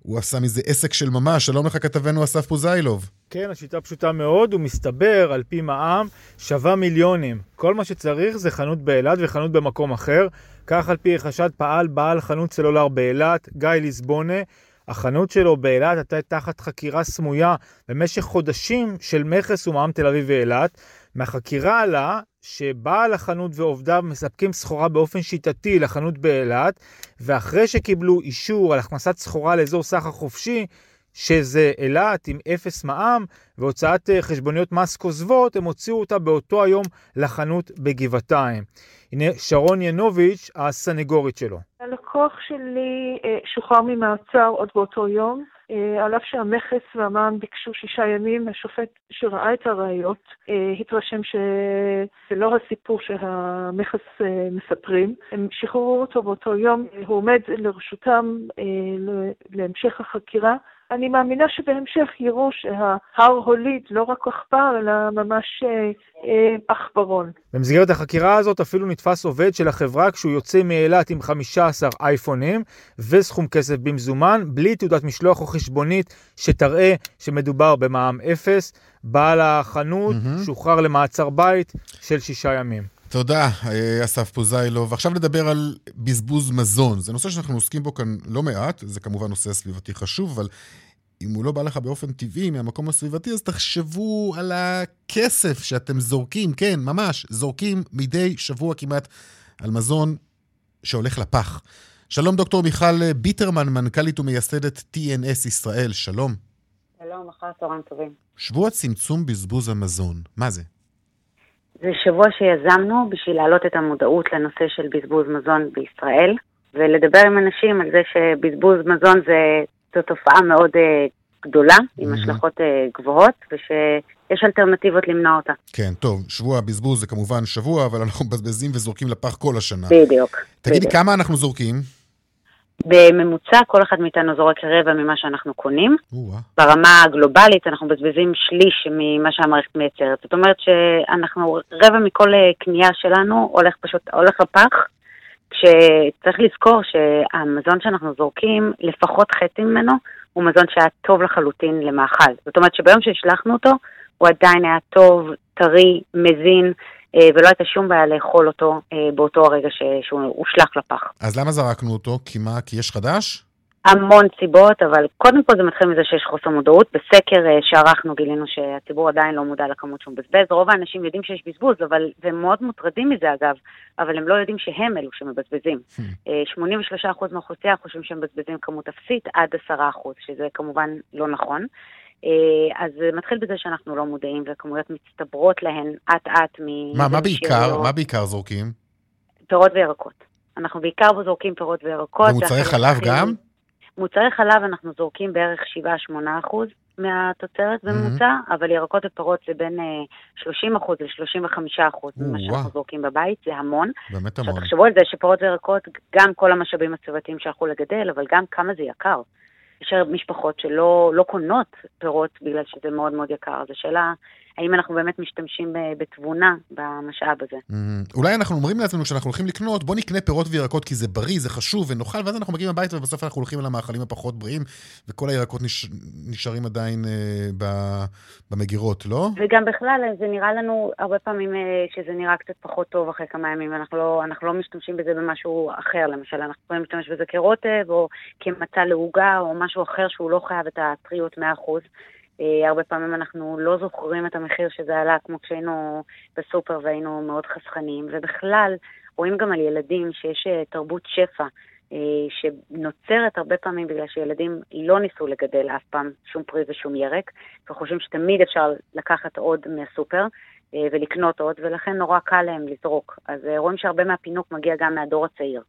הוא עשה מזה עסק של ממש. שלום לך כתבנו אסף פוזיילוב. כן, השיטה פשוטה מאוד, הוא מסתבר, על פי מע"מ, שווה מיליונים. כל מה שצריך זה חנות באילת וחנות במקום אחר. כך על פי חשד פעל בעל חנות סלולר באילת, גיא ליסבונה. החנות שלו באילת הייתה תחת חקירה סמויה במשך חודשים של מכס ומע"מ תל אביב ואילת. מהחקירה עלה שבעל החנות ועובדיו מספקים סחורה באופן שיטתי לחנות באילת, ואחרי שקיבלו אישור על הכנסת סחורה לאזור סחר חופשי, שזה אילת עם אפס מע"מ והוצאת אה, חשבוניות מס כוזבות, הם הוציאו אותה באותו היום לחנות בגבעתיים. הנה שרון ינוביץ', הסנגורית שלו. הלקוח שלי אה, שוחרר ממעצר עוד באותו יום. אה, על אף שהמכס והמע"מ ביקשו שישה ימים, השופט שראה את הראיות התרשם שזה לא הסיפור שהמכס מספרים. הם שחררו אותו באותו יום, הוא עומד לרשותם להמשך החקירה. אני מאמינה שבהמשך יראו שההר הוליד לא רק עכבר, אלא ממש אה, אה, עכברון. במסגרת החקירה הזאת אפילו נתפס עובד של החברה כשהוא יוצא מאילת עם 15 אייפונים וסכום כסף במזומן, בלי תעודת משלוח או חשבונית שתראה שמדובר במע"מ אפס. בעל החנות mm-hmm. שוחרר למעצר בית של שישה ימים. תודה, אה, אסף פוזיילוב. עכשיו נדבר על בזבוז מזון. זה נושא שאנחנו עוסקים בו כאן לא מעט, זה כמובן נושא סביבתי חשוב, אבל אם הוא לא בא לך באופן טבעי מהמקום הסביבתי, אז תחשבו על הכסף שאתם זורקים, כן, ממש, זורקים מדי שבוע כמעט על מזון שהולך לפח. שלום, דוקטור מיכל ביטרמן, מנכ"לית ומייסדת TNS ישראל, שלום. שלום, אחר צהריים טובים. שבוע צמצום בזבוז המזון, מה זה? זה שבוע שיזמנו בשביל להעלות את המודעות לנושא של בזבוז מזון בישראל. ולדבר עם אנשים על זה שבזבוז מזון זה, זו תופעה מאוד uh, גדולה, עם Mhm. השלכות uh, גבוהות, ושיש אלטרנטיבות למנוע אותה. כן, טוב, שבוע הבזבוז זה כמובן שבוע, אבל אנחנו מבזבזים וזורקים לפח כל השנה. בדיוק. תגידי, בדיוק. כמה אנחנו זורקים? בממוצע כל אחד מאיתנו זורק רבע ממה שאנחנו קונים. או-אה. ברמה הגלובלית אנחנו מבזבזים שליש ממה שהמערכת מייצרת. זאת אומרת שאנחנו, רבע מכל אה, קנייה שלנו הולך פשוט, הולך לפח, כשצריך לזכור שהמזון שאנחנו זורקים, לפחות חצי ממנו, הוא מזון שהיה טוב לחלוטין למאכל. זאת אומרת שביום שהשלחנו אותו, הוא עדיין היה טוב, טרי, מזין, ולא הייתה שום בעיה לאכול אותו אה, באותו הרגע שהוא הושלך לפח. אז למה זרקנו אותו? כי מה? כי יש חדש? המון סיבות, אבל קודם כל זה מתחיל מזה שיש חוסר מודעות. בסקר אה, שערכנו גילינו שהציבור עדיין לא מודע לכמות שהוא מבזבז. רוב האנשים יודעים שיש בזבוז, אבל, והם מאוד מוטרדים מזה אגב, אבל הם לא יודעים שהם אלו שמבזבזים. אה, 83% מהאוכלוסייה חושבים שהם מבזבזים כמות אפסית עד 10%, שזה כמובן לא נכון. אה, אז זה מתחיל בזה שאנחנו לא מודעים, וכמויות מצטברות להן אט-אט מ... מה, מה בעיקר? מה בעיקר זורקים? פירות וירקות. אנחנו בעיקר זורקים פירות וירקות. ומוצרי חלב גם? מוצרי חלב אנחנו זורקים בערך 7-8 אחוז מהתוצרת בממוצע, אבל ירקות ופירות זה בין אה, 30 אחוז ל-35 אחוז ממה שאנחנו. זורקים בבית, זה המון. באמת עכשיו המון. תחשבו על זה שפירות וירקות, גם כל המשאבים הסביבתיים שהלכו לגדל, אבל גם כמה זה יקר. יש משפחות שלא לא קונות פירות בגלל שזה מאוד מאוד יקר. אז השאלה, האם אנחנו באמת משתמשים ב- בתבונה במשאב הזה? מהמם. אולי אנחנו אומרים לעצמנו כשאנחנו הולכים לקנות, בוא נקנה פירות וירקות כי זה בריא, זה חשוב ונאכל, ואז אנחנו מגיעים הביתה ובסוף אנחנו הולכים על המאכלים הפחות בריאים, וכל הירקות נש... נשארים עדיין אה, ב... במגירות, לא? וגם בכלל, זה נראה לנו הרבה פעמים אה, שזה נראה קצת פחות טוב אחרי כמה ימים, לא, אנחנו לא משתמשים בזה במשהו אחר, למשל, אנחנו יכולים להשתמש בזה כרוטב, או כמצע לעוגה, או משהו אחר שהוא לא חייב את הטריות 100%. אה, הרבה פעמים אנחנו לא זוכרים את המחיר שזה עלה, כמו כשהיינו בסופר והיינו מאוד חסכניים, ובכלל, רואים גם על ילדים שיש אה, תרבות שפע. אה, שנוצרת הרבה פעמים בגלל שילדים לא ניסו לגדל אף פעם שום פרי ושום ירק, וחושבים שתמיד אפשר לקחת עוד מהסופר ולקנות עוד, ולכן נורא קל להם לזרוק. אז רואים שהרבה מהפינוק מגיע גם מהדור הצעיר.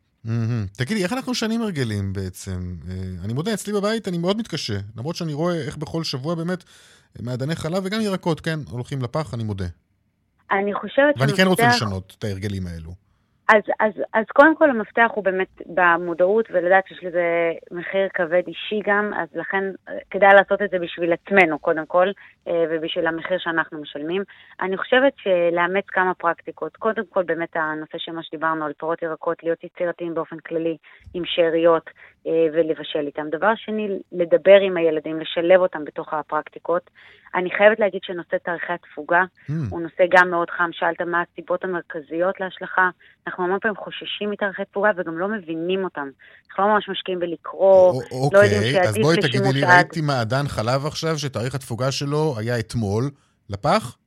תגידי, איך אנחנו שנים הרגלים בעצם? אה, אני מודה, אצלי בבית אני מאוד מתקשה, למרות שאני רואה איך בכל שבוע באמת אה, מעדני חלב וגם ירקות, כן, הולכים לפח, אני מודה. אני חושבת ואני כן רוצה לשנות את ההרגלים האלו. אז, אז, אז קודם כל המפתח הוא באמת במודעות ולדעת שיש לזה מחיר כבד אישי גם, אז לכן אה, כדאי לעשות את זה בשביל עצמנו קודם כל, אה, ובשביל המחיר שאנחנו משלמים. אני חושבת שלאמץ כמה פרקטיקות, קודם כל באמת הנושא של מה שדיברנו על פירות ירקות, להיות יצירתיים באופן כללי עם שאריות ולבשל איתם. דבר שני, לדבר עם הילדים, לשלב אותם בתוך הפרקטיקות. אני חייבת להגיד שנושא תאריכי התפוגה Hmm. הוא נושא גם מאוד חם. שאלת מה הסיבות המרכזיות להשלכה. אנחנו המון פעמים חוששים מתאריכי תפוגה וגם לא מבינים אותם. אנחנו לא ממש משקיעים בלקרוא, א- לא יודעים אוקיי, אז שעדיף בואי תגידי לשימוש לי, עד. ראיתי מעדן חלב עכשיו שתאריך התפוגה שלו היה אתמול, לפח?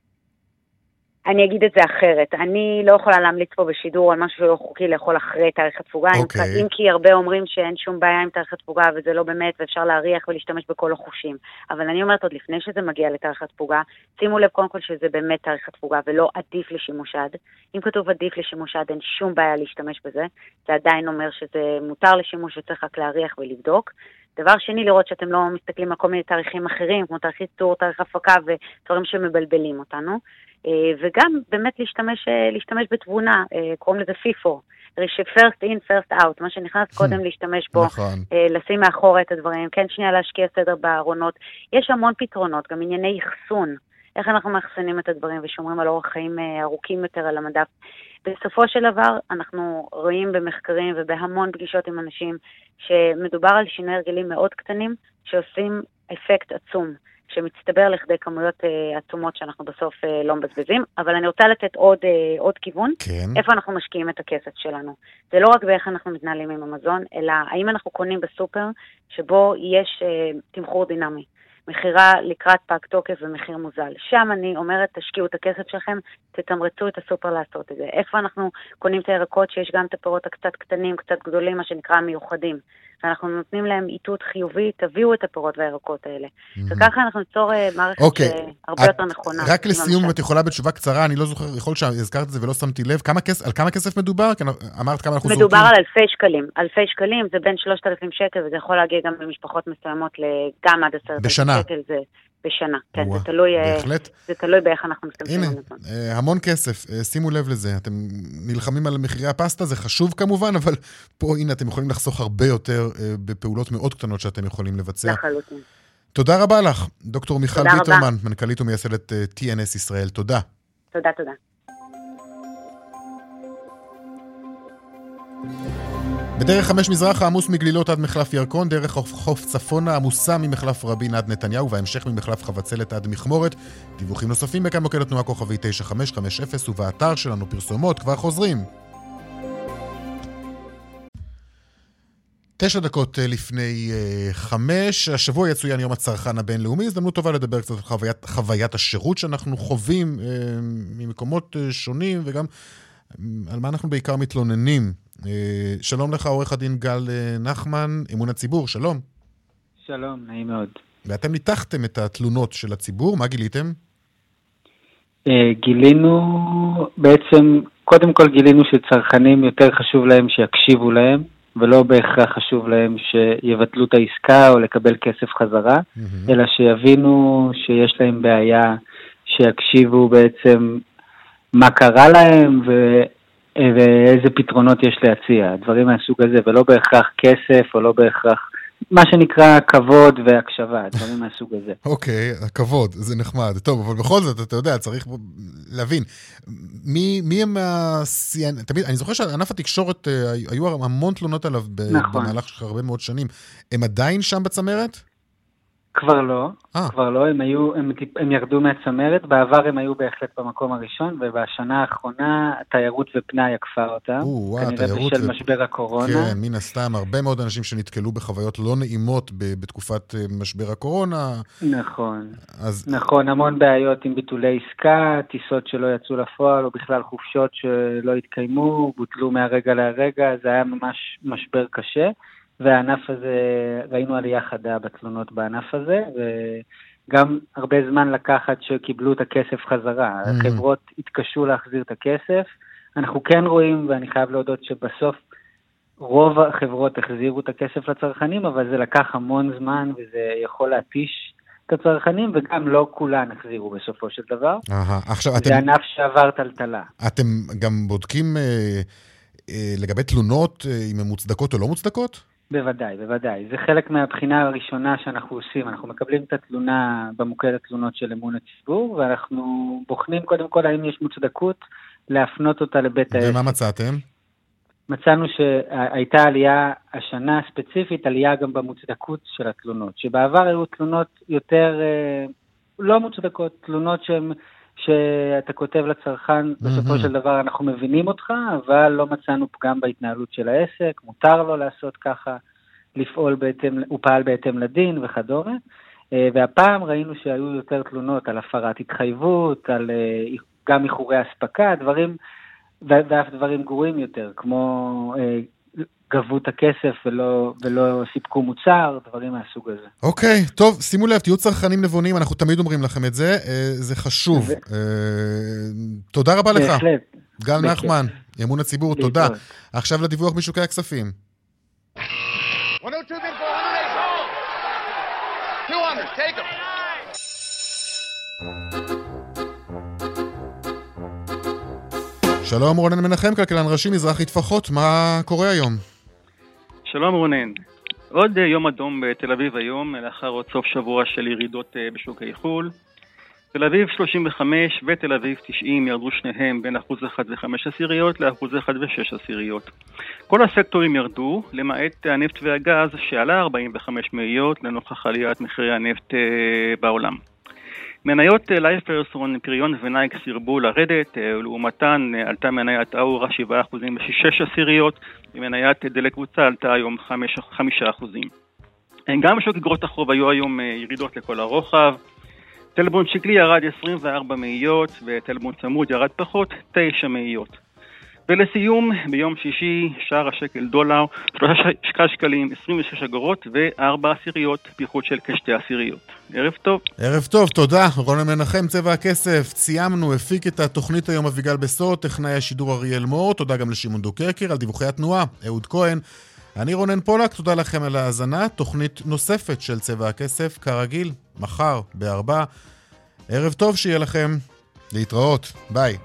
אני אגיד את זה אחרת. אני לא יכולה להמליץ פה בשידור על משהו שלא חוקי לאכול אחרי תאריך התפוגה. אם- אוקיי. אם כי הרבה אומרים שאין שום בעיה עם תאריך התפוגה וזה לא באמת ואפשר להריח ולהשתמש בכל החושים. אבל אני אומרת עוד לפני שזה מגיע לתאריך התפוגה, שימו לב קודם כל שזה באמת תאריך התפוגה ולא עדיף לשימוש עד. אם כתוב עדיף לשימוש עד אין שום בעיה להשתמש בזה. זה עדיין אומר שזה מותר לשימוש וצריך רק להריח ולבדוק. דבר שני, לראות שאתם לא מסתכלים על כל מיני תאריכים אחרים, כמו תאריך ייצור, תאריך הפקה ודברים שמבלבלים אותנו. אה, וגם באמת להשתמש, אה, להשתמש בתבונה, אה, קוראים לזה פיפו. first in, first out, מה שנכנס קודם להשתמש בו, נכון. לשים מאחורה את הדברים, כן שנייה להשקיע סדר בארונות. יש המון פתרונות, גם ענייני אחסון, איך אנחנו מאחסנים את הדברים ושומרים על אורח חיים אה, ארוכים יותר על המדף. בסופו של דבר, אנחנו רואים במחקרים ובהמון פגישות עם אנשים שמדובר על שינוי הרגלים מאוד קטנים שעושים אפקט עצום. שמצטבר לכדי כמויות אה, עצומות שאנחנו בסוף אה, לא מבזבזים, אבל אני רוצה לתת עוד, עוד כיוון, כן. איפה אנחנו משקיעים את הכסף שלנו. זה לא רק באיך אנחנו מתנהלים עם המזון, אלא האם אנחנו קונים בסופר שבו יש תמחור דינמי. מכירה לקראת פג תוקף ומחיר מוזל. שם אני אומרת, תשקיעו את הכסף שלכם, תתמרצו את הסופר לעשות את זה. איפה אנחנו קונים את הירקות שיש גם את הפירות הקצת קטנים, קצת גדולים, מה שנקרא המיוחדים. ואנחנו נותנים להם איתות חיובי, תביאו את הפירות והירקות האלה. וככה אנחנו ניצור אה, מערכת אוקיי. אה, הרבה יותר נכונה. רק לסיום, אם. את יכולה בתשובה קצרה, אני לא זוכר, יכול להיות שהזכרת את זה ולא שמתי לב, על כמה כסף מדובר? אמרת כמה אנחנו זורקים. מדובר על אלפי שקלים. אלפי שקלים זה בין 3,000 שקל, וזה יכול להגיע גם במשפחות מסוימות גם עד 10,000 בשנה. שקל. זה בשנה, כן, זה תלוי, אה, בהחלט. זה תלוי באיך אנחנו משתמשים הנה, בנתון. אה, המון כסף, אה, שימו לב לזה. אתם נלחמים על מחירי הפסטה, זה חשוב כמובן, אבל פה, הנה, אתם יכולים לחסוך הרבה יותר בפעולות מאוד קטנות שאתם יכולים לבצע. לחלוטין. תודה רבה לך, דוקטור מיכל. ביטרמן, מנכ"לית ומייסדת TNS ישראל. תודה. תודה, תודה. בדרך חמש מזרחה עמוס מגלילות עד מחלף ירקון, דרך חוף, חוף צפונה עמוסה ממחלף רבין עד נתניהו, וההמשך ממחלף חבצלת עד מכמורת. דיווחים נוספים בכאן מוקד התנועה כוכבי 9550 ובאתר שלנו פרסומות, כבר חוזרים. תשע דקות אה, לפני אה, חמש, השבוע יצוין יום הצרכן הבינלאומי, הזדמנות טובה לדבר קצת על חוויית, חוויית השירות שאנחנו חווים אה, ממקומות שונים, וגם על מה אנחנו בעיקר מתלוננים. אה, שלום לך, עורך הדין גל אה, נחמן, אמון הציבור, שלום. שלום, נעים מאוד. ואתם ניתחתם את התלונות של הציבור, מה גיליתם? אה, גילינו, בעצם, קודם כל גילינו שצרכנים יותר חשוב להם שיקשיבו להם, ולא בהכרח חשוב להם שיבטלו את העסקה או לקבל כסף חזרה, אלא שיבינו שיש להם בעיה, שיקשיבו בעצם מה קרה להם ו... ואיזה פתרונות יש להציע, דברים מהסוג הזה, ולא בהכרח כסף או לא בהכרח, מה שנקרא כבוד והקשבה, דברים מהסוג הזה. אוקיי, הכבוד, זה נחמד. טוב, אבל בכל זאת, אתה יודע, צריך להבין. מי, מי הם השיאן... תמיד, אני זוכר שענף התקשורת, אה, היו המון תלונות עליו נכון. במהלך של הרבה מאוד שנים. הם עדיין שם בצמרת? כבר לא, אה. כבר לא, הם, היו, הם, הם ירדו מהצמרת, בעבר הם היו בהחלט במקום הראשון, ובשנה האחרונה תיירות ופנאי עקפה אותם, או, וואה, כנראה בשל ו- משבר הקורונה. כן, מן הסתם, הרבה מאוד אנשים שנתקלו בחוויות לא נעימות ב- בתקופת אה, משבר הקורונה. נכון, אז נכון, המון בעיות עם ביטולי עסקה, טיסות שלא יצאו לפועל, או בכלל חופשות שלא התקיימו, בוטלו מהרגע להרגע, זה היה ממש משבר קשה, והענף הזה, ראינו עלייה חדה בתלונות בענף הזה, וגם הרבה זמן לקח עד שקיבלו את הכסף חזרה. Mhm. החברות התקשו להחזיר את הכסף. אנחנו כן רואים, ואני חייב להודות שבסוף רוב החברות החזירו את הכסף לצרכנים, אבל זה לקח המון זמן וזה יכול להתיש את הצרכנים, וגם לא כולן החזירו בסופו של דבר. אהה, עכשיו, אתם, זה ענף שעבר טלטלה. אתם גם בודקים אה, אה, לגבי תלונות, אה, אם הן מוצדקות או לא מוצדקות? בוודאי, בוודאי. זה חלק מהבחינה הראשונה שאנחנו עושים. אנחנו מקבלים את התלונה במוקד התלונות של אמון הציבור, ואנחנו בוחנים קודם כל האם יש מוצדקות להפנות אותה לבית העסק. ומה מצאתם? מצאנו שהייתה עלייה השנה ספציפית, עלייה גם במוצדקות של התלונות, שבעבר היו תלונות יותר אה, לא מוצדקות, תלונות שהן, שאתה כותב לצרכן, בסופו. של דבר אנחנו מבינים אותך, אבל לא מצאנו פגם בהתנהלות של העסק, מותר לו לעשות ככה, לפעול בהתאם, הוא פעל בהתאם לדין וכדומה. אה, והפעם ראינו שהיו יותר תלונות על הפרת התחייבות, על אה, גם איחורי אספקה, דברים, ואף דברים גרועים יותר, כמו אה, גבו את הכסף ולא, ולא סיפקו מוצר, דברים מהסוג הזה. אוקיי, טוב, שימו לב, תהיו צרכנים נבונים, אנחנו תמיד אומרים לכם את זה, אה, זה חשוב. ו- אה, תודה רבה לך. בהחלט. גל. נחמן, אמון הציבור, תודה. להתראות. עכשיו לדיווח משוקי הכספים. 102 bid for 100 200, take them. שלום רונן מנחם, כלכלן ראשי, מזרחי טפחות, מה קורה היום? שלום רונן. עוד אה, יום אדום בתל אביב היום, לאחר עוד סוף שבוע של ירידות אה, בשוקי חו"ל. תל אביב 35 ותל אביב 90 ירדו שניהם בין אחוז אחד וחמש עשיריות לאחוז אחד ושש עשיריות. כל הסקטורים ירדו, למעט הנפט והגז שעלה 45 מאיות לנוכח עליית מחירי הנפט אה, בעולם. מניות לייפרסון, פריון ונייק סירבו לרדת, אה, ולעומתן אה, עלתה מניית אאורה 7% ו-6 עשיריות, ומניית דלק קבוצה עלתה היום 5, 5%. אה, גם בשוק אגרות החוב היו היום אה, ירידות לכל הרוחב. טלבון שקלי ירד 24 מאיות, וטלבון צמוד ירד פחות 9 מאיות. ולסיום, ביום שישי, שער השקל דולר, 3 שקלים 26 אגורות ו-4 עשיריות, פיחות של כשתי עשיריות. ערב טוב. ערב טוב, תודה. רונן מנחם, צבע הכסף. סיימנו, הפיק את התוכנית היום אביגל בסוד, טכנאי השידור אריאל מור, תודה גם לשמעון דוקרקר על דיווחי התנועה, אהוד כהן. אני רונן פולק, תודה לכם על ההאזנה. תוכנית נוספת של צבע הכסף, כרגיל, מחר בארבע. ערב טוב שיהיה לכם. להתראות. ביי.